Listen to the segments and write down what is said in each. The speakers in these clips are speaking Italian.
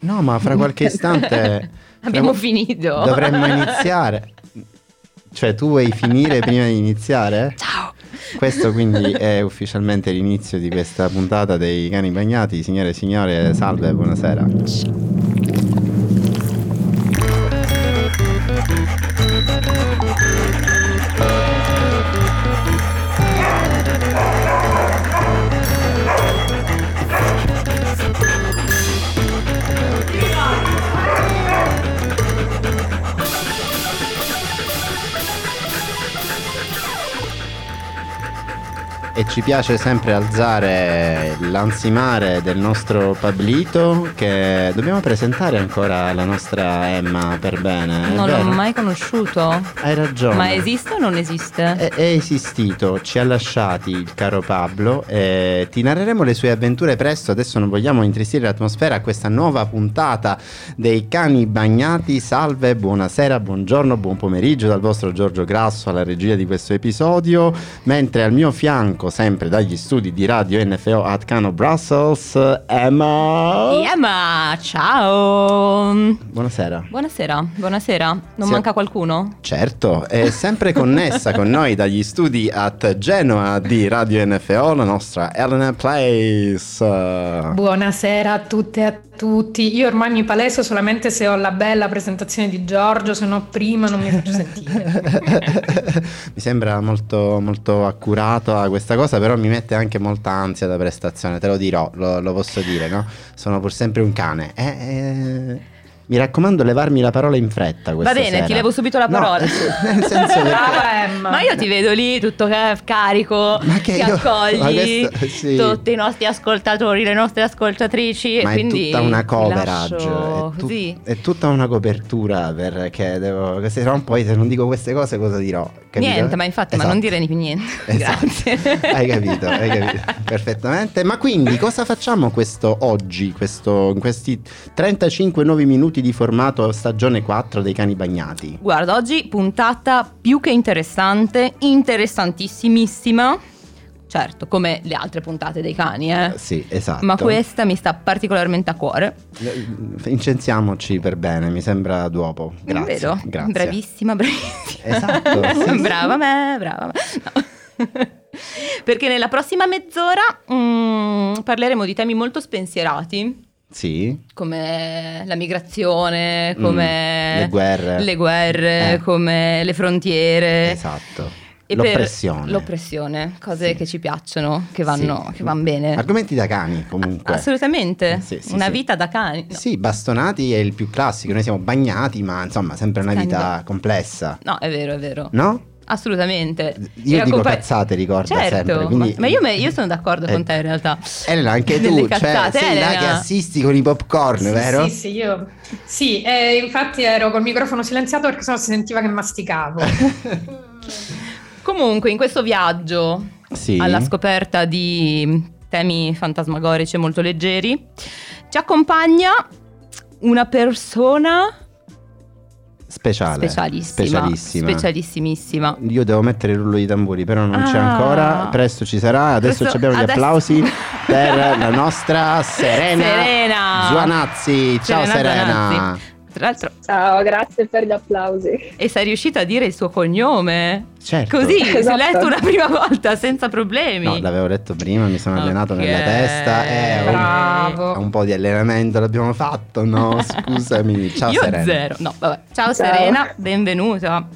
No, ma fra qualche istante... Abbiamo finito. Dovremmo iniziare. Cioè, tu vuoi finire prima di iniziare? Ciao. Questo quindi è ufficialmente l'inizio di questa puntata dei cani bagnati. Signore e signore, salve, buonasera. E ci piace sempre alzare l'ansimare del nostro Pablito che dobbiamo presentare ancora la nostra Emma per bene. Non l'ho mai conosciuto. Hai ragione. Ma esiste o non esiste? È, è esistito, ci ha lasciati il caro Pablo e ti narreremo le sue avventure presto. Adesso non vogliamo intristire l'atmosfera a questa nuova puntata dei cani bagnati. Salve, buonasera, buongiorno, buon pomeriggio dal vostro Giorgio Grasso alla regia di questo episodio. Mentre al mio fianco, sempre dagli studi di radio NFO at Cano Brussels, Emma. Emma, ciao. Buonasera. Buonasera, buonasera. Non Sì. manca qualcuno? Certo, è sempre connessa con noi dagli studi at Genoa di Radio NFO, la nostra Elena Place. Buonasera a tutte e a tutti. Io ormai mi paleso solamente se ho la bella presentazione di Giorgio, se no prima non mi faccio sentire. mi sembra molto, molto accurata questa cosa, però mi mette anche molta ansia da prestazione, te lo dirò, lo, lo posso dire, no? Sono pur sempre un cane. Eh, eh, mi raccomando, levarmi la parola in fretta Va bene, sera. ti levo subito la No, parola. nel senso perché... Brava Emma. Ma io ti vedo lì tutto ca- carico, Ma che ti io- accogli questo- sì. tutti i nostri ascoltatori, le nostre ascoltatrici. Ma è tutta una coverage, lascio è, tu- così. è tutta una copertura perché devo, se no poi se non dico queste cose cosa dirò? capito? Niente, ma infatti, ma non Esatto. dire più niente. Esatto. Grazie. Hai capito, hai capito perfettamente. Ma quindi cosa facciamo questo oggi, questo, in questi 35 nuovi minuti di formato stagione 4 dei cani bagnati? Guarda, oggi puntata più che interessante, interessantissimissima. Certo, come le altre puntate dei cani, eh. Sì, esatto. Ma questa mi sta particolarmente a cuore. Incensiamoci per bene, mi sembra dopo. Grazie. Vero? grazie. Bravissima, bravissima. Esatto, sì, sì. brava me, brava me. No. Perché nella prossima mezz'ora mm, parleremo di temi molto spensierati, Sì, come la migrazione, come Mm, le guerre. le guerre, Eh. come le frontiere. esatto. E L'oppressione. L'oppressione, cose Sì. che ci piacciono, che vanno, Sì. che vanno bene. Argomenti da cani comunque. Assolutamente, Sì, una vita da cani. No. Sì, bastonati è il più classico, noi siamo bagnati, ma insomma sempre una vita Scandalo. complessa, No, è vero, è vero. no? Assolutamente. Io Era dico compa- cazzate, ricorda Certo, sempre. Quindi... ma, io, me- io sono d'accordo Eh, con te in realtà. Elena, anche tu, cioè, cazzate, sei là Elena. che assisti con i popcorn, Sì, vero? Sì, sì, io. Sì, eh, infatti ero col microfono silenziato perché sennò si sentiva che masticavo. Comunque, in questo viaggio Sì. alla scoperta di temi fantasmagorici e molto leggeri, ci accompagna una persona Speciale. specialissima. Specialissima. Specialissimissima. Io devo mettere il rullo di tamburi, però non c'è Ah. ancora. Presto ci sarà. Adesso Questo- abbiamo gli adesso- applausi per la nostra Serena, Serena. Zuanazzi. Ciao Serena. Zuanazzi. Tra l'altro, Ciao, grazie per gli applausi. e sei riuscita a dire il suo cognome? Certo. Così, si è Esatto. letto una prima volta senza problemi. No, l'avevo detto prima, mi sono allenato nella testa. È un, Bravo. un po' di allenamento l'abbiamo fatto, no? Scusami. Ciao Io Serena. zero. No, vabbè. Ciao, Ciao. Serena, benvenuta.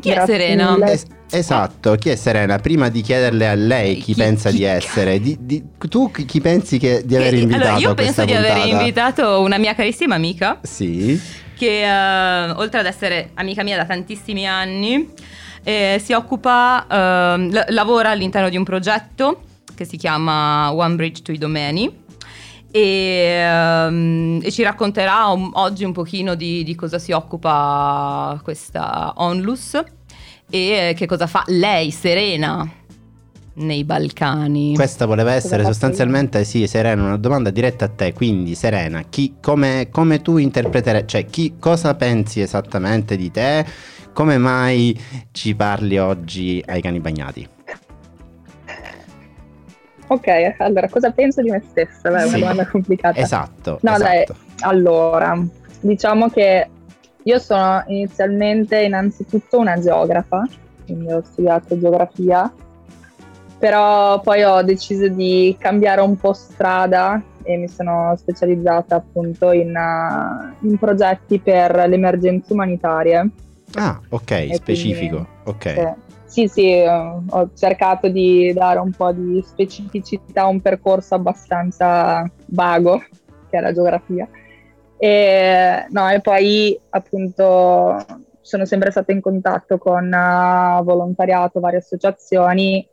Chi è Grazie Serena? mille. Es- esatto, chi è Serena? Prima di chiederle a lei chi, Chi- pensa chi- di essere, di- di- tu chi, pensi che, di aver invitato allora, io penso di aver invitato una mia carissima amica. Sì, che eh, oltre ad essere amica mia da tantissimi anni eh, si occupa, ehm, l- lavora all'interno di un progetto che si chiama One Bridge to i Domeni e, ehm, e ci racconterà un- oggi un pochino di, di cosa si occupa questa Onlus e che cosa fa lei, Serena, nei Balcani. questa voleva essere faccio sostanzialmente, sì, Serena, una domanda diretta a te, quindi Serena, chi, come, come tu interpreterai, cioè chi, cosa pensi esattamente di te, come mai ci parli oggi ai cani bagnati? Ok, allora cosa penso di me stessa? Beh, è una Sì. domanda complicata. Esatto, No, dai, esatto. allora, diciamo che io sono inizialmente innanzitutto una geografa, quindi ho studiato geografia, però poi ho deciso di cambiare un po' strada e mi sono specializzata appunto in, uh, in progetti per le emergenze umanitarie. Ah, ok, e specifico. Quindi, ok. Sì, sì, ho cercato di dare un po' di specificità a un percorso abbastanza vago, che è la geografia. E, no, e poi appunto sono sempre stata in contatto con uh, volontariato, varie associazioni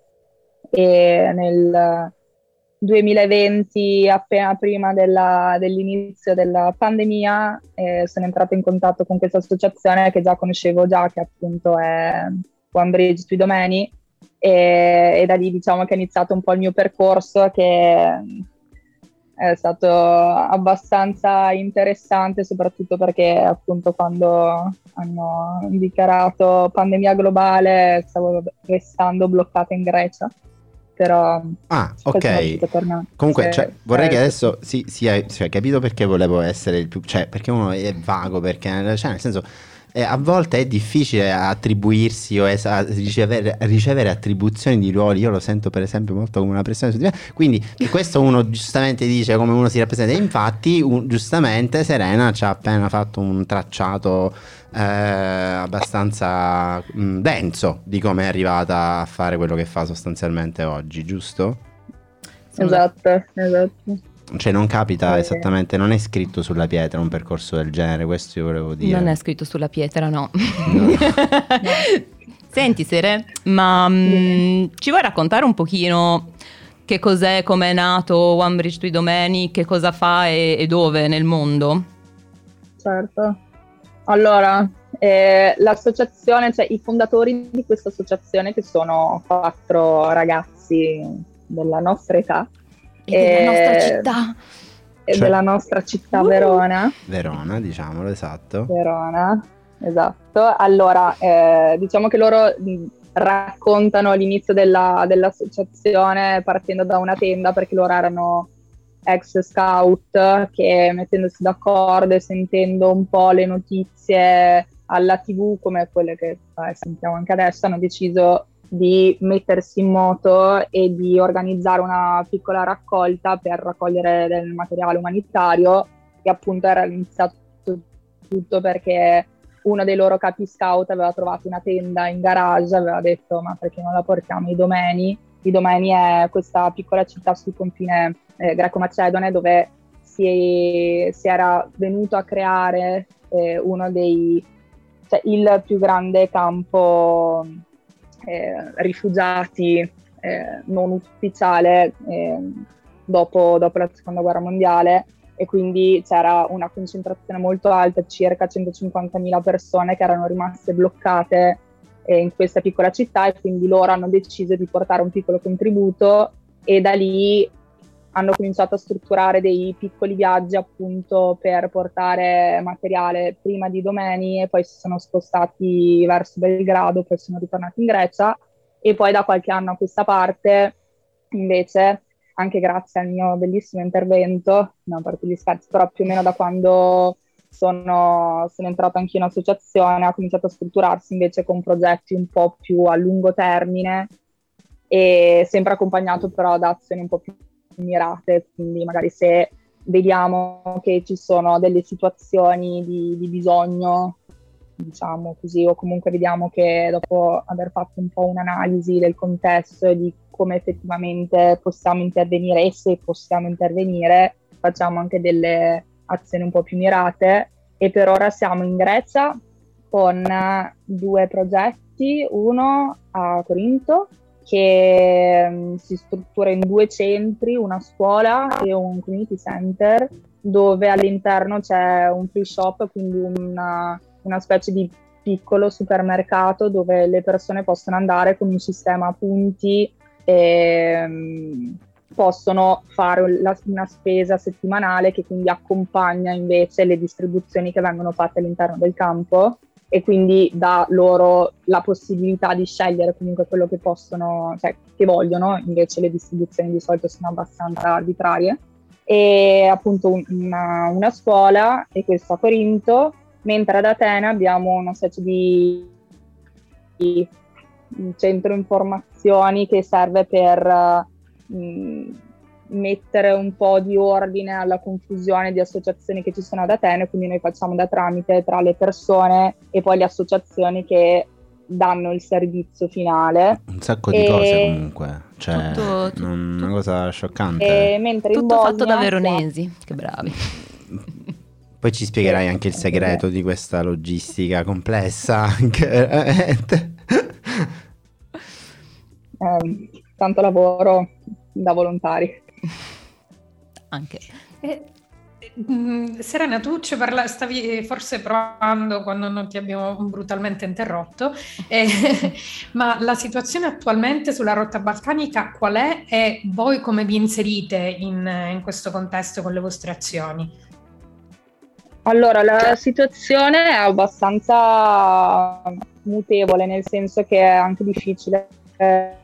e nel 2020, appena prima della, dell'inizio della pandemia, eh, sono entrata in contatto con questa associazione che già conoscevo già, che appunto è One Bridge sui domeni, e, e da lì diciamo che è iniziato un po' il mio percorso che è stato abbastanza interessante, soprattutto perché appunto quando hanno dichiarato pandemia globale stavo restando bloccata in Grecia. Però ah ok. comunque cioè, vorrei che adesso si sia cioè, capito perché volevo essere il più cioè perché uno è vago perché cioè, nel senso eh, a volte è difficile attribuirsi o es- ricevere, ricevere, attribuzioni di ruoli. Io lo sento, per esempio, molto come una pressione su di me. Quindi, questo uno giustamente dice come uno si rappresenta. Infatti, un, giustamente, Serena ci ha appena fatto un tracciato eh, abbastanza mh, mm, denso di come è arrivata a fare quello che fa sostanzialmente oggi, giusto? Esatto, esatto. Cioè non capita esattamente, non è scritto sulla pietra un percorso del genere, questo io volevo dire. Non è scritto sulla pietra, no. no. Senti Sere, ma mh, mm, ci vuoi raccontare un pochino che cos'è, come è nato One Bridge to Domeni, che cosa fa e, e dove nel mondo? Certo. Allora, eh, l'associazione, cioè i fondatori di questa associazione, che sono quattro ragazzi della nostra età, e della nostra città. E cioè, della nostra città uh. Verona. Verona, diciamolo, esatto. Verona, esatto. Allora, eh, diciamo che loro raccontano l'inizio della, dell'associazione partendo da una tenda perché loro erano ex scout che mettendosi d'accordo e sentendo un po' le notizie alla tv come quelle che eh, sentiamo anche adesso hanno deciso di mettersi in moto e di organizzare una piccola raccolta per raccogliere del materiale umanitario che appunto era iniziato tutto perché uno dei loro capi scout aveva trovato una tenda in garage, aveva detto ma perché non la portiamo i domeni? I domeni è questa piccola città sul confine eh, greco-macedone dove si, si, era venuto a creare eh, uno dei, cioè il più grande campo rifugiati eh, non ufficiale eh, dopo, dopo, la seconda guerra mondiale. E quindi c'era una concentrazione molto alta, circa 150.000 persone che erano rimaste bloccate eh, in questa piccola città. E quindi loro hanno deciso di portare un piccolo contributo. E da lì hanno cominciato a strutturare dei piccoli viaggi appunto per portare materiale prima di Domeni e poi si sono spostati verso Belgrado, poi sono ritornati in Grecia e poi da qualche anno a questa parte invece anche grazie al mio bellissimo intervento, no, parte gli scherzi, però più o meno da quando sono, sono entrata anche in associazione, ha cominciato a strutturarsi invece con progetti un po' più a lungo termine e sempre accompagnato però da azioni un po' più mirate, quindi magari se vediamo che ci sono delle situazioni di, di bisogno, diciamo così, o comunque vediamo che dopo aver fatto un po' un'analisi del contesto e di come effettivamente possiamo intervenire e se possiamo intervenire, facciamo anche delle azioni un po' più mirate. E per ora siamo in Grecia con due progetti, uno a Corinto che um, si struttura in due centri, una scuola e un community center, dove all'interno c'è un free shop, quindi una, una specie di piccolo supermercato dove le persone possono andare con un sistema a punti e um, possono fare la, una spesa settimanale che quindi accompagna invece le distribuzioni che vengono fatte all'interno del campo e quindi dà loro la possibilità di scegliere comunque quello che possono, cioè che vogliono, invece le distribuzioni di solito sono abbastanza arbitrarie. e appunto una, una scuola e questo a Corinto, mentre ad Atene abbiamo una specie di, di centro informazioni che serve per mh, mettere un po' di ordine alla confusione di associazioni che ci sono ad Atene, quindi noi facciamo da tramite tra le persone e poi le associazioni che danno il servizio finale. Un sacco di e... cose comunque, cioè tutto, tutto, una cosa scioccante. E mentre tutto Bosnia, fatto da veronesi, che bravi. Poi ci spiegherai anche il segreto di questa logistica complessa. eh, tanto lavoro da volontari. Anche. Eh, Serena, tu ci parla, stavi forse provando quando non ti abbiamo brutalmente interrotto, eh, ma la situazione attualmente sulla rotta balcanica qual è e voi come vi inserite in, in questo contesto con le vostre azioni? Allora, la situazione è abbastanza mutevole, nel senso che è anche difficile eh,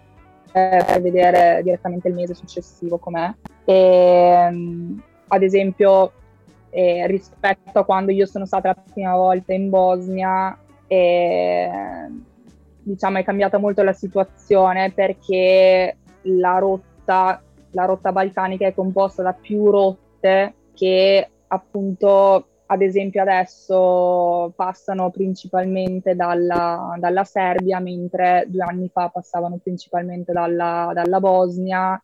vedere direttamente il mese successivo com'è. E, ehm, ad esempio eh, rispetto a quando io sono stata la prima volta in Bosnia, eh, diciamo è cambiata molto la situazione perché la rotta, la rotta balcanica è composta da più rotte che appunto ad esempio adesso passano principalmente dalla, dalla Serbia, mentre due anni fa passavano principalmente dalla, dalla Bosnia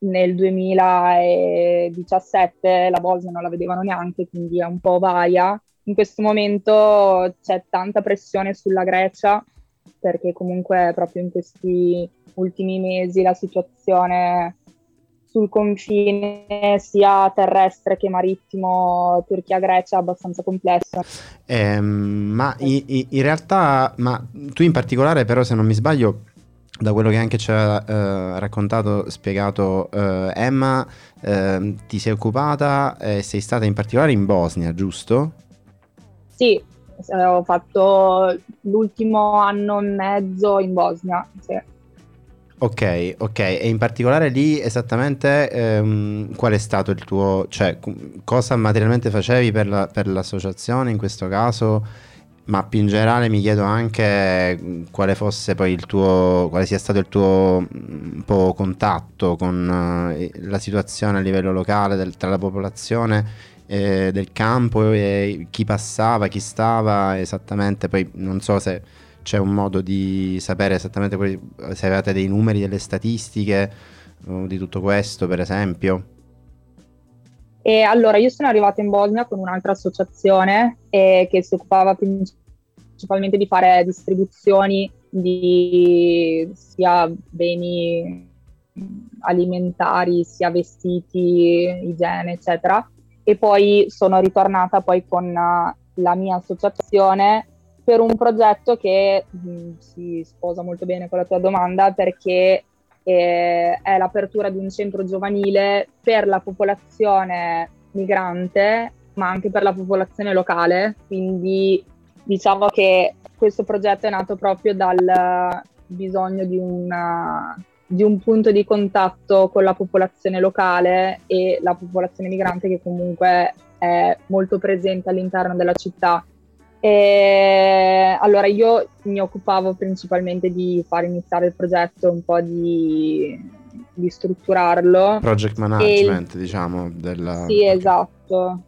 nel 2017 la Bosnia non la vedevano neanche, quindi è un po' varia. In questo momento c'è tanta pressione sulla Grecia perché comunque proprio in questi ultimi mesi la situazione sul confine sia terrestre che marittimo Turchia-Grecia è abbastanza complessa. Eh, ma in, in realtà, ma tu in particolare però se non mi sbaglio da quello che anche ci ha eh, raccontato, spiegato eh, Emma, eh, ti sei occupata e sei stata in particolare in Bosnia, giusto? Sì, eh, ho fatto l'ultimo anno e mezzo in Bosnia. Sì. Ok, ok, e in particolare lì esattamente ehm, qual è stato il tuo, cioè cosa materialmente facevi per, la, per l'associazione in questo caso? Ma più in generale mi chiedo anche quale fosse poi il tuo, quale sia stato il tuo un po' contatto con eh, la situazione a livello locale del, tra la popolazione eh, del campo e chi passava, chi stava esattamente, poi non so se c'è un modo di sapere esattamente poi, se avete dei numeri, delle statistiche di tutto questo per esempio. E allora io sono arrivata in Bosnia con un'altra associazione eh, che si occupava principalmente di fare distribuzioni di sia beni alimentari, sia vestiti, igiene, eccetera. E poi sono ritornata poi con uh, la mia associazione per un progetto che mh, mm, si sposa molto bene con la tua domanda perché eh, è l'apertura di un centro giovanile per la popolazione migrante ma anche per la popolazione locale, quindi diciamo che questo progetto è nato proprio dal bisogno di, una, di un punto di contatto con la popolazione locale e la popolazione migrante che comunque è molto presente all'interno della città. E allora io mi occupavo principalmente di far iniziare il progetto, un po' di, di strutturarlo. Project management, il... diciamo. Della... Sì, esatto,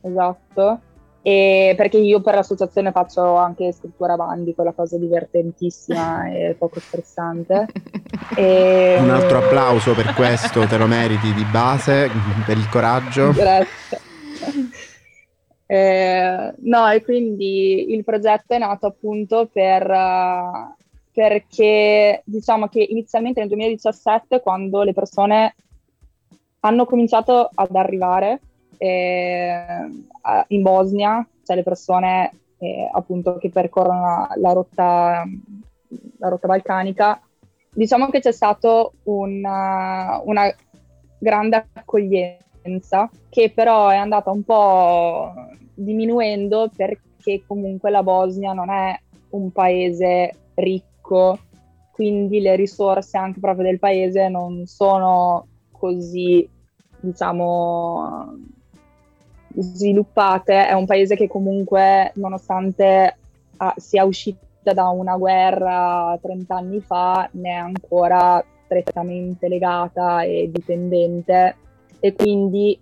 esatto. E perché io per l'associazione faccio anche scrittura bandi, quella cosa divertentissima e poco stressante. E... Un altro applauso per questo, te lo meriti di base, per il coraggio. Grazie. Eh, no, e quindi il progetto è nato appunto per, uh, perché diciamo che inizialmente nel 2017, quando le persone hanno cominciato ad arrivare, eh, in Bosnia, cioè le persone eh, appunto che percorrono la, la, rotta, la, rotta, balcanica, diciamo che c'è stata una, una grande accoglienza che però è andata un po' diminuendo perché comunque la Bosnia non è un paese ricco, quindi le risorse anche proprio del paese non sono così diciamo, sviluppate, è un paese che comunque, nonostante ah, sia uscita da una guerra 30 anni fa, ne è ancora strettamente legata e dipendente e quindi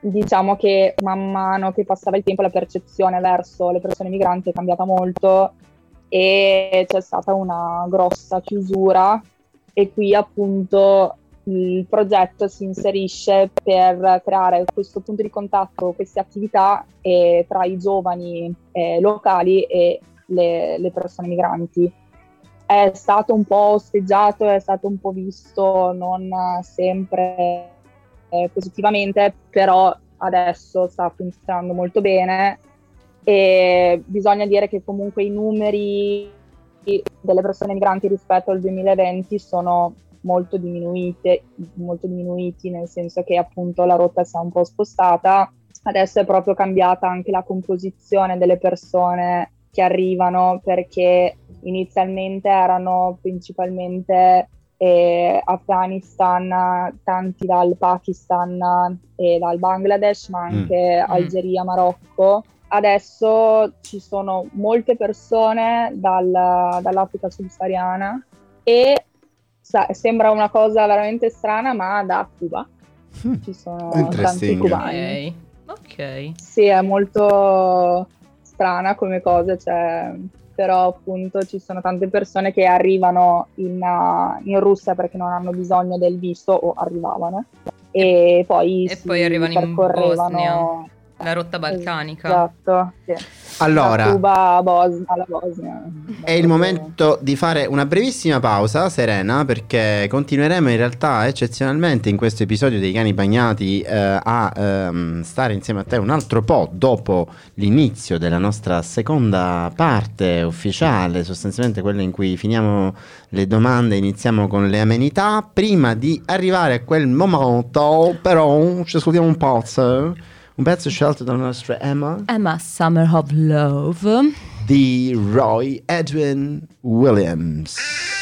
diciamo che man mano che passava il tempo la percezione verso le persone migranti è cambiata molto e c'è stata una grossa chiusura e qui appunto il progetto si inserisce per creare questo punto di contatto, queste attività eh, tra i giovani eh, locali e le, le, persone migranti. È stato un po' osteggiato, è stato un po' visto non sempre eh, positivamente, però adesso sta funzionando molto bene e bisogna dire che comunque i numeri delle persone migranti rispetto al 2020 sono molto diminuite, molto diminuiti nel senso che appunto la rotta si è un po' spostata. Adesso è proprio cambiata anche la composizione delle persone che arrivano perché inizialmente erano principalmente eh, Afghanistan, tanti dal Pakistan e dal Bangladesh, ma mm. anche mm. Algeria, Marocco. Adesso ci sono molte persone dal, dall'Africa subsahariana e sa- sembra una cosa veramente strana, ma da Cuba. Mm. Ci sono tanti cubani. Ok. Sì, è molto strana come cosa, cioè, però appunto ci sono tante persone che arrivano in, uh, in Russia perché non hanno bisogno del visto o arrivavano e poi, e poi arrivano in Bosnia la rotta balcanica. Esatto, sì. Allora, Cuba Bos- alla Bosnia. È il momento di fare una brevissima pausa, Serena, perché continueremo in realtà eccezionalmente in questo episodio dei cani bagnati eh, a ehm, stare insieme a te un altro po' dopo l'inizio della nostra seconda parte ufficiale, sostanzialmente quella in cui finiamo le domande, iniziamo con le amenità. Prima di arrivare a quel momento, però, ci ascoltiamo un po'. Un pezzo scelto dalla nostra Emma. Emma Summer of Love. Di Roy Edwin Williams.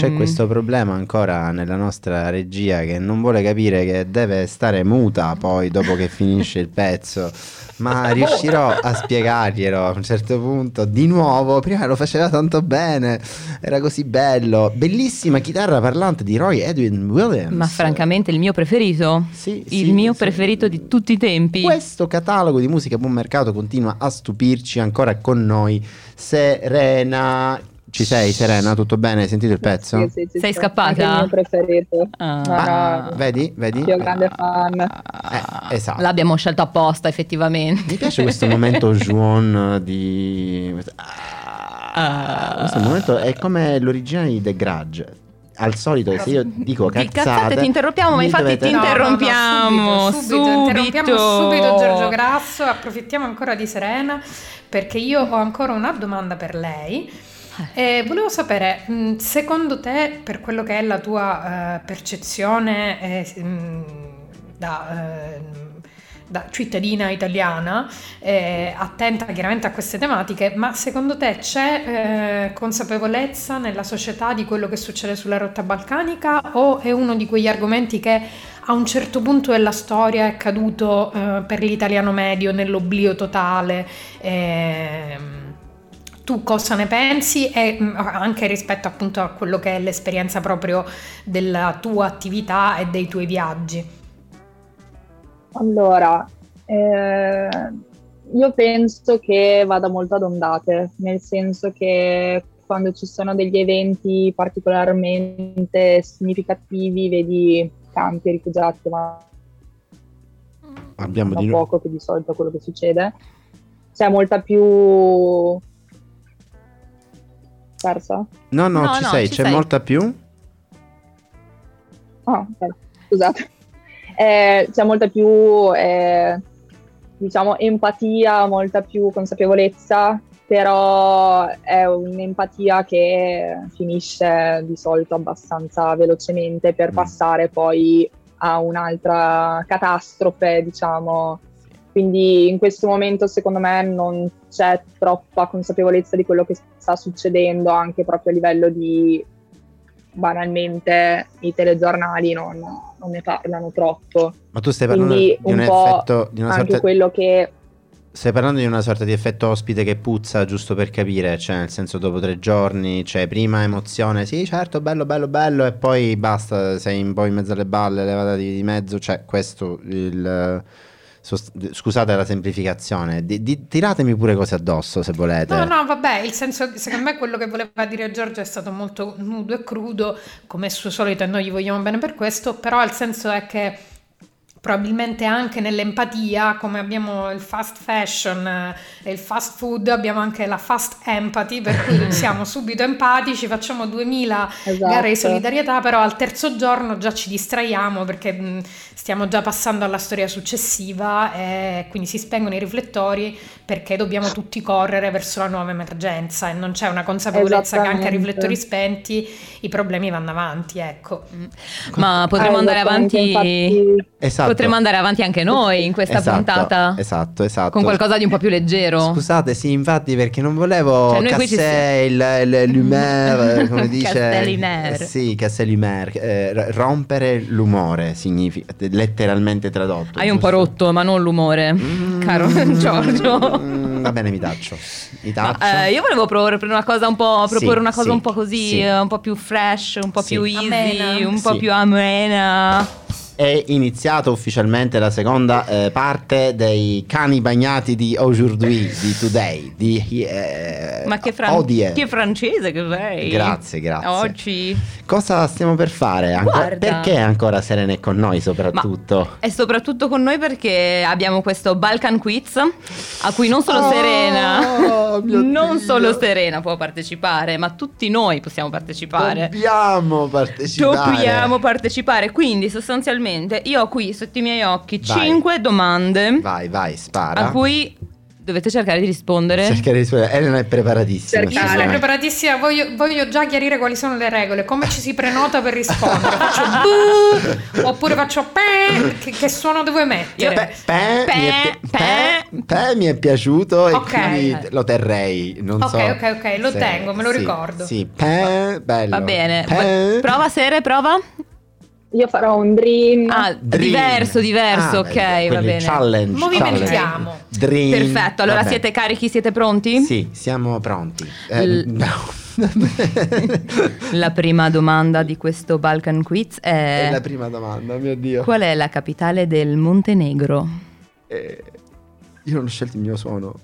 C'è questo problema ancora nella nostra regia che non vuole capire che deve stare muta poi dopo che finisce il pezzo. Ma riuscirò a spiegarglielo a un certo punto. Di nuovo, prima lo faceva tanto bene, era così bello. Bellissima chitarra parlante di Roy Edwin Williams. Ma francamente il mio preferito? Sì, il sì, mio sì. preferito di tutti i tempi. Questo catalogo di musica buon mercato continua a stupirci ancora con noi. Serena, ci sei Serena? Tutto bene? Hai sentito il pezzo? Sì, sì, sì, Sei sì. scappata? Anche il mio preferito. Ah. Ah, vedi? Vedi? io grande fan. Eh, esatto. L'abbiamo scelto apposta, effettivamente. Mi piace questo momento Juon di... Ah. Questo momento è come l'originale di The Grudge. Al solito se io dico Di cazzate... cazzate ti interrompiamo, ma infatti dovete- ti No, no, no, interrompiamo, subito, subito, interrompiamo subito. subito Giorgio Grasso, approfittiamo ancora di Serena perché io ho ancora una domanda per lei. E volevo sapere, mh, secondo te, per quello che è la tua eh, percezione eh, mh, da, eh, da cittadina italiana, eh, attenta chiaramente a queste tematiche, ma secondo te c'è eh, consapevolezza nella società di quello che succede sulla rotta balcanica o è uno di quegli argomenti che a un certo punto della storia è caduto eh, per l'italiano medio nell'oblio totale? ehm, tu cosa ne pensi e mh, anche rispetto appunto a quello che è l'esperienza proprio della tua attività e dei tuoi viaggi? Allora, eh, io penso che vada molto ad ondate, nel senso che quando ci sono degli eventi particolarmente significativi, vedi campi rifugiati, ma Abbiamo da di poco che di solito quello che succede, c'è molta più... Persa? No, no, No, ci no, sei, ci c'è sei. molta più? Ah, ok, scusate. Eh, c'è molta più, eh, diciamo, empatia, molta più consapevolezza, però è un'empatia che finisce di solito abbastanza velocemente per Mm. passare poi a un'altra catastrofe, diciamo. Quindi in questo momento secondo me non c'è troppa consapevolezza di quello che sta succedendo anche proprio a livello di banalmente i telegiornali non, non ne parlano troppo. Ma tu stai parlando Quindi di un, un effetto... Di una Anche sorta... quello che Stai parlando di una sorta di effetto ospite che puzza, giusto per capire, cioè nel senso dopo tre giorni, cioè prima emozione, sì certo, bello, bello, bello, e poi basta, sei un po' in mezzo alle balle, levata di, di mezzo, cioè questo il... sost- scusate la semplificazione, di- di- tiratemi pure cose addosso se volete. No, no, vabbè, il senso, secondo me quello che voleva dire Giorgio è stato molto nudo e crudo, come suo solito e noi gli vogliamo bene per questo, però il senso è che probabilmente anche nell'empatia, come abbiamo il fast fashion eh, e il fast food, abbiamo anche la fast empathy, per cui siamo subito empatici, facciamo 2000 esatto, gare di solidarietà, però al terzo giorno già ci distraiamo perché mh, stiamo già passando alla storia successiva e quindi si spengono i riflettori perché dobbiamo tutti correre verso la nuova emergenza e non c'è una consapevolezza che anche a riflettori spenti i problemi vanno avanti, ecco. Ma potremmo andare avanti. infatti- Esatto. Potremmo andare avanti anche noi in questa Esatto, puntata. Esatto, esatto. Con qualcosa di un po' più leggero. Scusate, sì, infatti, perché non volevo Cioè, noi qui ci cassare il, il- l'humeur, come dice. Castell'humeur. Eh, Sì, casser l'humeur. eh, rompere l'umore significa, letteralmente tradotto. Hai un po' giusto? rotto, ma non l'umore, Mm, caro Giorgio. mm, va bene, mi taccio. Mi taccio. eh, io volevo proporre una cosa un po', Sì, proporre una cosa sì, un po' così, sì. un po' più fresh, un po' Sì. più easy, Amena. un po' Sì. più amena. È iniziata ufficialmente la seconda eh, parte dei cani bagnati di aujourd'hui, di today, di eh, Ma che, fran- odie. che francese che sei. Grazie, grazie. Oggi. Cosa stiamo per fare? Anco- Guarda. Perché ancora Serena è con noi soprattutto? E soprattutto con noi perché abbiamo questo Balkan Quiz a cui non solo Oh, Serena, non Dio. solo Serena può partecipare, ma tutti noi possiamo partecipare. Dobbiamo partecipare. Dobbiamo partecipare, quindi sostanzialmente io ho qui sotto i miei occhi Vai. 5 domande Vai, vai, spara. a cui dovete cercare di rispondere. Cercare di rispondere. Elena è preparatissima. Io sono preparatissima, voglio, voglio già chiarire quali sono le regole, come ci si prenota per rispondere. Faccio buh, oppure faccio pe, che, che suono devo Io- mettere. Pe- pe- Pe- mi è pe- Pe mi è piaciuto e quindi lo terrei. Non Ok, so ok, ok, lo se- tengo, me lo sì, ricordo. Sì, Pe, bello. Va bene. Pe. Prova Sere, prova. Io farò un dream. Ah, Dream. diverso, diverso, Ah, ok, va bene. Challenge. Movimentiamo. Dream. Perfetto, allora Vabbè. siete carichi, siete pronti? Sì, siamo pronti. Eh, L- no. La prima domanda di questo Balkan Quiz È è la prima domanda, mio Dio. qual è la capitale del Montenegro? Eh, io non ho scelto il mio suono.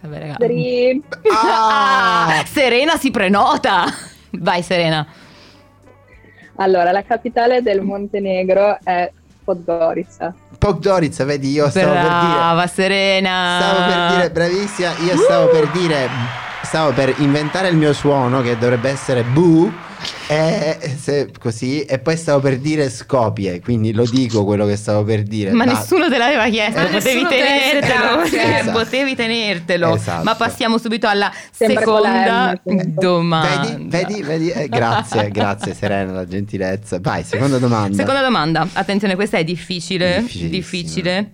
Vabbè, raga. Dream. Ah! Ah, Serena si prenota. Vai Serena. Allora, la capitale del Montenegro è Podgorica. Podgorica, vedi, io stavo per dire Brava Serena. Stavo per dire, bravissima, io stavo per dire, stavo per inventare il mio suono che dovrebbe essere bu, e, se- così, e poi stavo per dire scopie, quindi lo dico quello che stavo per dire. Ma Da- nessuno te l'aveva chiesto, Ma potevi tenertelo. grazie. Esatto. Potevi tenertelo. Esatto. Ma passiamo subito alla la seconda comunque. domanda. Vedi, vedi, vedi, eh, grazie, grazie Serena, la gentilezza. Vai, seconda domanda. Seconda domanda. Attenzione, questa è difficile. Difficile.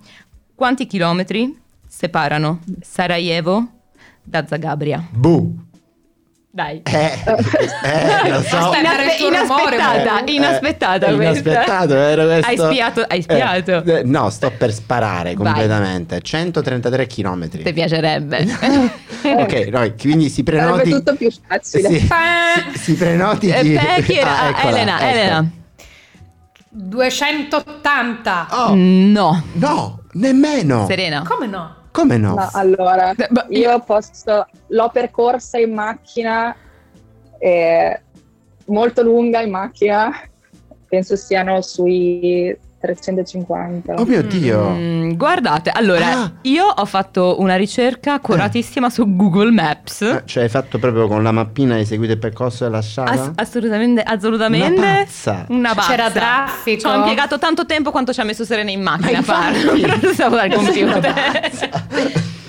Quanti chilometri separano Sarajevo da Zagabria? Bu. Dai. Eh, eh, lo so. Aspetta, il tuo rumore, inaspettata, Eh, inaspettata eh, questa. Inaspettato, era questo. Hai spiato, hai spiato. Eh, eh, no, sto per sparare Vai. completamente. 133 km. Ti piacerebbe. ok, no, quindi si Sarebbe prenoti. tutto più facile. Pa- si, si prenoti Eh, di... Ah, eccola, Elena, ecco. Elena. 280. Oh, No. no, nemmeno. Serena. Come no? Come no? No, allora, io posso, l'ho percorsa in macchina, eh, molto lunga in macchina, penso siano sui 350. Oh mio Dio. Mm, guardate, allora, Ah. io ho fatto una ricerca accuratissima su Google Maps. Eh, Cioè hai fatto proprio con la mappina hai seguito il percorso della strada? Ass- assolutamente, assolutamente. Una pazza. Una pazza. C'era traffico. Ci ho impiegato tanto tempo quanto ci ha messo Serena in macchina a farlo. Però stavo dal computer.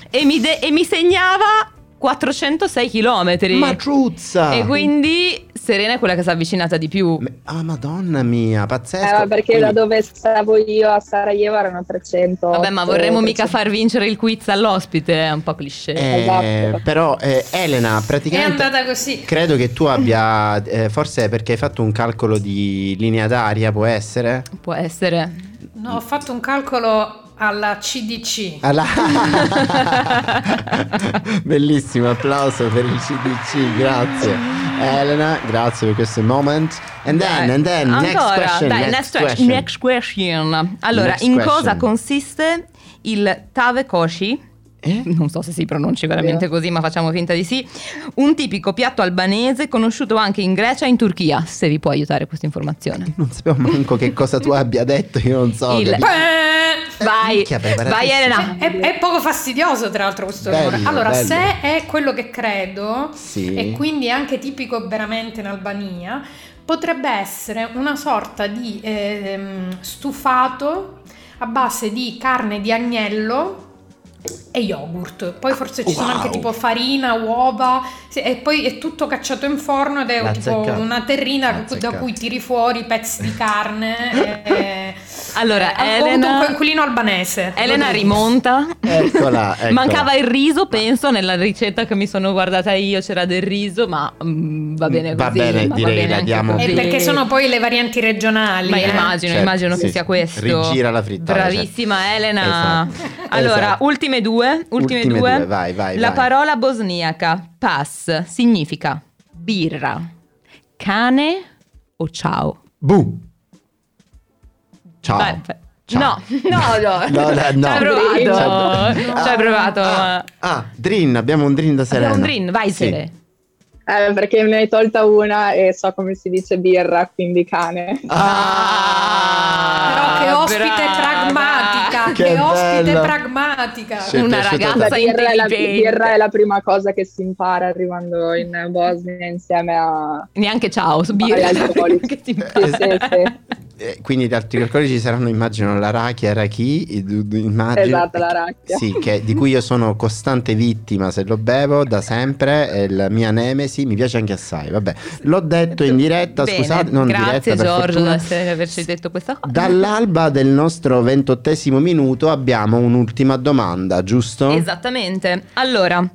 e, mi de- e mi segnava 406 km. Ma truzza! E quindi Serena è quella che si è avvicinata di più. Ah, madonna mia, pazzesco. Eh, perché Quindi- da dove stavo io a Sarajevo erano 300. Vabbè, ma vorremmo mica far vincere il quiz all'ospite, è un po' cliché. Eh, Esatto. Però eh, Elena, È praticamente andata così. credo che tu abbia, eh, forse perché hai fatto un calcolo di linea d'aria, può essere? Può essere. No, ho fatto un calcolo alla CDC. Alla- Bellissimo applauso per il CDC, grazie. Elena, grazie per questo moment. And then, Dai, and then, next ancora, question. dai, next, next, que- question. next question. Allora, Next in question. cosa consiste il tave koshi? Eh? Non so se si pronunci veramente Vero. così, ma facciamo finta di sì. Un tipico piatto albanese conosciuto anche in Grecia e in Turchia, se vi può aiutare questa informazione. Non sapevo manco che cosa tu abbia detto, io non so. Il- Eh, Vai, preparatissima. vai Elena. È, è poco fastidioso, tra l'altro, questo Bello, rumore. Allora, bello. se è quello che credo, Sì. e quindi anche tipico veramente in Albania, potrebbe essere una sorta di ehm, stufato a base di carne di agnello e yogurt. Poi forse ci sono Wow. anche tipo farina, uova, sì, e poi è tutto cacciato in forno ed è L'ha tipo azzeccato. una terrina da cui tiri fuori pezzi di carne. e- Allora, eh, ho avuto Elena- un coinquilino albanese. Elena rimonta. Eccola, eccola. Mancava il riso, penso, nella ricetta che mi sono guardata io c'era del riso, ma mm, va bene Va così. bene, ma direi va bene la diamo. così. E perché sono poi le varianti regionali. Ma eh. immagino, Certo, immagino sì, che sia questo. Rigira la frittata, Bravissima Elena. Esatto. Allora, Esatto. ultime due, ultime, Ultime due. due, vai, vai, La vai. parola bosniaca pass significa birra, cane o ciao. Bu. Ciao. Vai, vai. Ciao. No, no, no. No, no, no. Ci hai provato. No. Ci hai provato. Ah, ah, Drin, abbiamo un Drin da Serena. Abbiamo un drin, vai Sì. Sere. Eh, perché me ne hai tolta una e so come si dice birra, quindi cane. Però che Ah, ospite brava. Che che, ospite bello. pragmatica. Sì. Ci è Una ragazza. La birra, è la, intelligente. birra è la prima cosa che si impara arrivando in Bosnia insieme a... Neanche ciao, birra. Che ti Sì, sì, sì. Eh, quindi gli altri alcolici ci saranno, immagino, l'arachia, arachi, immagino. Esatto, l'arachia. Sì, che, di cui io sono costante vittima se lo bevo da sempre, è la mia nemesi, mi piace anche assai, vabbè. L'ho detto in diretta, Bene, scusate, non grazie diretta, per Giorgio fortuna. per averci detto questa cosa. Dall'alba del nostro ventottesimo minuto abbiamo un'ultima domanda, giusto? Esattamente. Allora,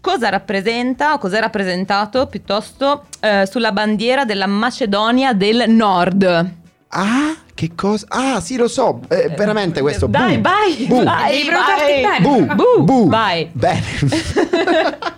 cosa rappresenta o cos'è rappresentato piuttosto eh, sulla bandiera della Macedonia del Nord? Ah, che cosa? Ah, sì, lo so, eh, veramente questo. Dai, bu, vai, bu, vai, Devi vai. bene. Vai. Bene.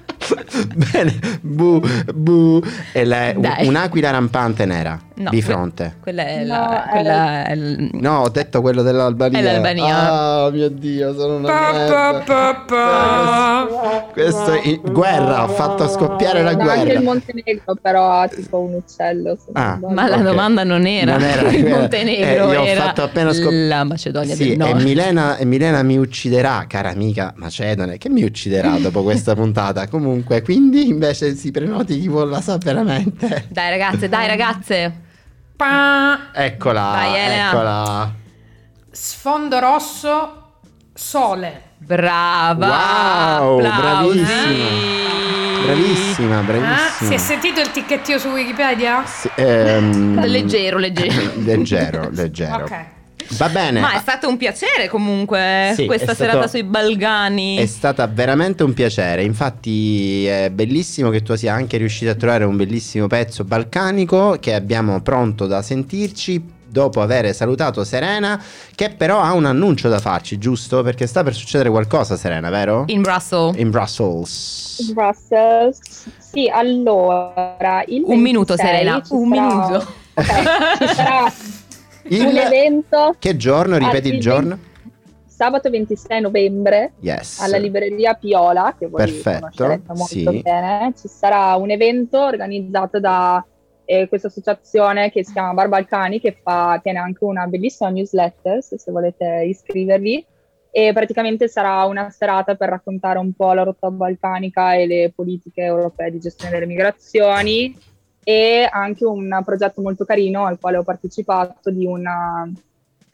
Bene, bu, bu. E Dai. un'aquila rampante nera No, di que- fronte. Quella è No, la... è- quella è il- No, ho detto quello dell'Albania. È l'Albania. Ah, mio Dio, sono una Pa, pa, pa, pa. Questo è in- guerra, ho fatto scoppiare la No, anche il guerra. Montenegro però ha tipo un uccello. Ah. Ma la domanda non era, Non era il quella. Montenegro, Eh, io ho fatto appena scop- la Macedonia Sì, del e Nord. Milena, e Milena mi ucciderà, cara amica Macedone, che mi ucciderà dopo questa puntata. Comunque, quindi invece si prenoti chi vuole la sa veramente. Dai ragazze, dai ragazze. Pa. Eccola, Vai, eccola. Sfondo rosso, sole. Brava. Wow, applausi. bravissima. Bravissima, Ah, bravissima. si è sentito il ticchettio su Wikipedia? Sì, ehm, Leggero, leggero. leggero, leggero. Ok. Va bene. Ma è stato un piacere comunque Sì, questa è stato- serata sui Balgani. È stata veramente un piacere, infatti è bellissimo che tu sia anche riuscito a trovare un bellissimo pezzo balcanico che abbiamo pronto da sentirci dopo aver salutato Serena che però ha un annuncio da farci, giusto? Perché sta per succedere qualcosa Serena, vero? In Brussels. In Brussels. Brussels. Sì, allora. il Un minuto 26 Serena, un sarà- minuto. Ok, ci sarà Il- un evento Che giorno? Ripeti il giorno? sabato 26 novembre Yes. alla libreria Piola, che voi Perfetto, molto sì. bene. Ci sarà un evento organizzato da eh, questa associazione che si chiama Bar Balcani, che fa, tiene anche una bellissima newsletter, se, se volete iscrivervi. E praticamente sarà una serata per raccontare un po' la rotta balcanica e le politiche europee di gestione delle migrazioni e anche un progetto molto carino al quale ho partecipato di, una,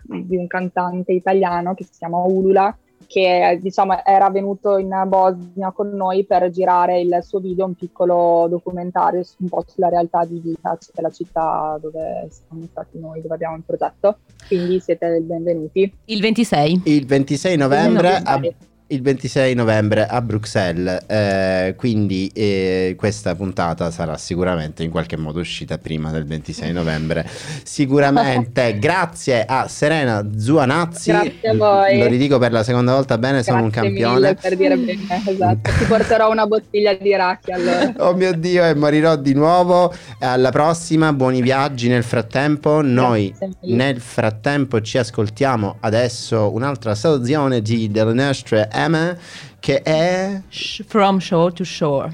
di un cantante italiano che si chiama Ulula che diciamo era venuto in Bosnia con noi per girare il suo video, un piccolo documentario su- un po' sulla realtà di vita della città dove siamo stati noi, dove abbiamo il progetto. Quindi siete il benvenuti. Il 26. Il 26 novembre a, Sì. Il 26 novembre a Bruxelles, eh, quindi eh, questa puntata sarà sicuramente in qualche modo uscita prima del 26 novembre. Sicuramente grazie a Serena Zuanazzi, Grazie a voi. lo ridico per la seconda volta bene, sono un Grazie campione. per dire bene, esatto. Ti porterò una bottiglia di racchi allora. Oh mio Dio, e morirò di nuovo. Alla prossima, buoni viaggi nel frattempo. Noi Grazie nel frattempo ci ascoltiamo adesso un'altra salutazione di delle nostre Emma che è From shore to shore.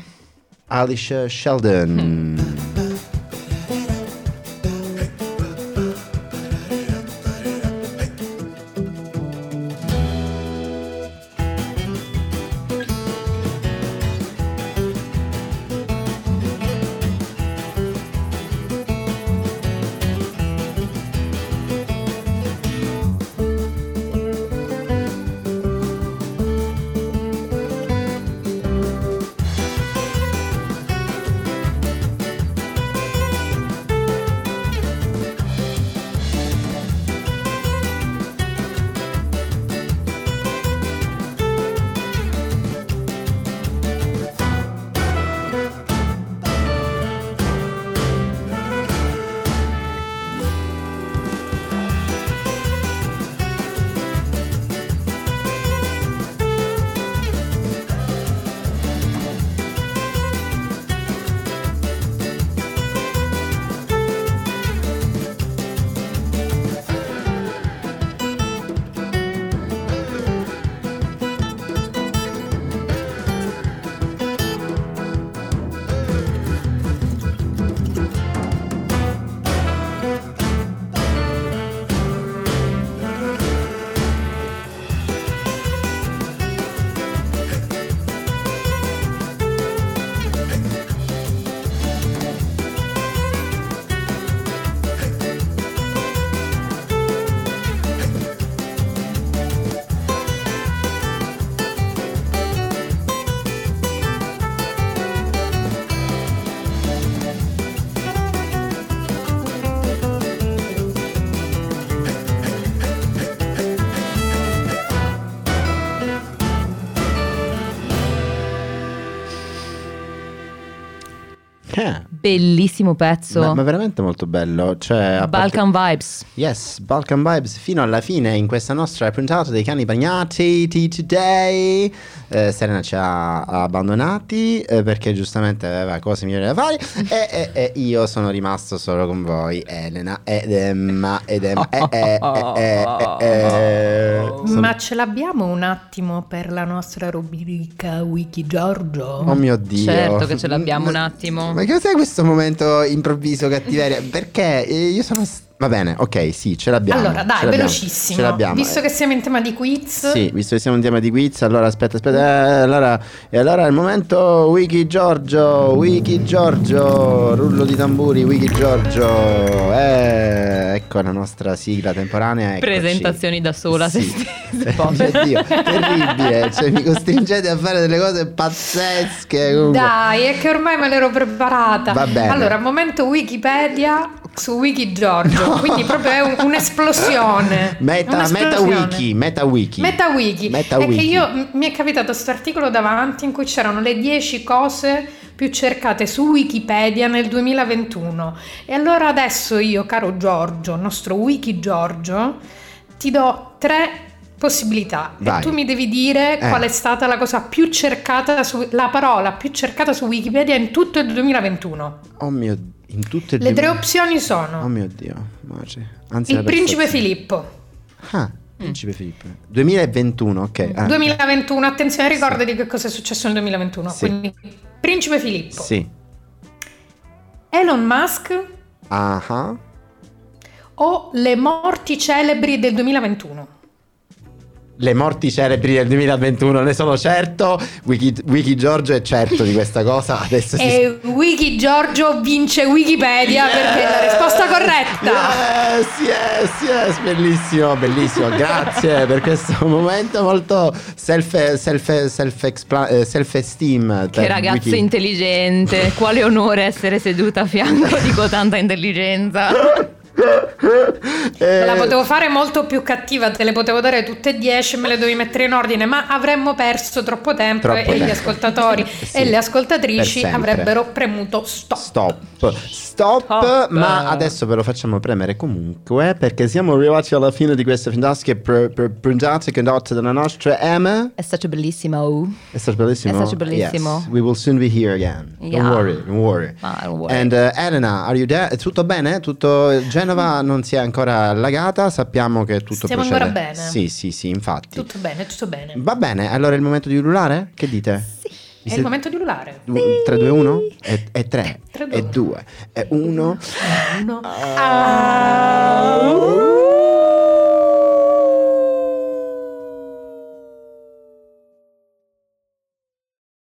Alicia Sheldon. Hmm. Bellissimo pezzo. ma, ma veramente molto bello. Cioè, a parte- Balkan Vibes. Yes, Balkan Vibes fino alla fine in questa nostra puntata dei cani bagnati di today. Eh, Serena ci ha abbandonati eh, perché giustamente aveva cose migliori da fare e, e- e io sono rimasto solo con voi, Elena ed Emma ed Emma. eh, eh, eh, Ma ce l'abbiamo un attimo per la nostra rubrica Wiki Giorgio? Oh mio Dio. Certo che ce l'abbiamo un attimo. Ma cos'è questo momento improvviso cattiveria? Perché eh, io sono... Va bene, ok, sì, ce l'abbiamo. allora, ce dai, l'abbiamo, velocissimo. Ce l'abbiamo. Visto che siamo in tema di quiz, Sì, visto che siamo in tema di quiz, allora aspetta, aspetta. eh, allora, e allora è il momento Wiki Giorgio, Wiki Giorgio, rullo di tamburi, Wiki Giorgio. Eh, ecco la nostra sigla temporanea. eccoci. Presentazioni da sola, se Sì. povera. mio Dio, terribile, cioè mi costringete a fare delle cose pazzesche. comunque. dai, è che ormai me l'ero preparata. Va bene. Allora, momento Wikipedia su Wiki Giorgio, quindi proprio è un- un'esplosione. Meta, meta Un'esplosione. wiki, meta wiki. Meta Wiki. Meta è wiki. che io mi è capitato questo articolo davanti in cui c'erano le 10 cose più cercate su Wikipedia nel 2021. E allora adesso io, caro Giorgio, nostro Wiki Giorgio, ti do tre possibilità Vai. e tu mi devi dire Eh. qual è stata la cosa più cercata su la parola più cercata su Wikipedia in tutto il 2021. Oh mio in tutte Le tre opzioni sono Oh mio Dio. Anzi, il principe. Filippo. Ah, principe Filippo. 2021, ok. ah. 2021, attenzione, ricordati che cosa è successo nel 2021. Sì. Quindi, Principe Filippo, Sì. Elon Musk Ah. ah. o le morti celebri del 2021? Le morti celebri del 2021, ne sono certo. Wiki, Wiki Giorgio è certo di questa cosa. Adesso si E Wiki Giorgio vince Wikipedia perché è la risposta corretta. Yes, yes, yes, bellissimo, bellissimo. Grazie per questo momento molto self, self, self, eh, self-esteem. Che per ragazzo Wiki. intelligente, quale onore essere seduta a fianco di cotanta intelligenza. Te la Eh, potevo fare molto più cattiva, te le potevo dare tutte e dieci e me le dovevi mettere in ordine, ma avremmo perso troppo tempo Troppo e gli tempo. ascoltatori Sì, e le ascoltatrici avrebbero premuto stop. Stop, stop, Stop. ma adesso ve lo facciamo premere comunque perché siamo arrivati alla fine di questa fantastica puntata condotta dalla nostra Emma. È stato bellissimo. È stato bellissimo. È stato bellissimo. Yes. We will soon be here again. Yeah. Don't worry, don't worry. Ah, don't worry. And uh, Elena, are you there? Tutto bene? Tutto Genova non si è ancora allagata, sappiamo che tutto Stiamo procede. ancora bene. Sì, sì, sì, infatti. Tutto bene, tutto bene. Va bene, allora è il momento di ululare? Che dite? Sì. È il momento di ululare. 3, 2, 1 e 3 e 2 e 1 1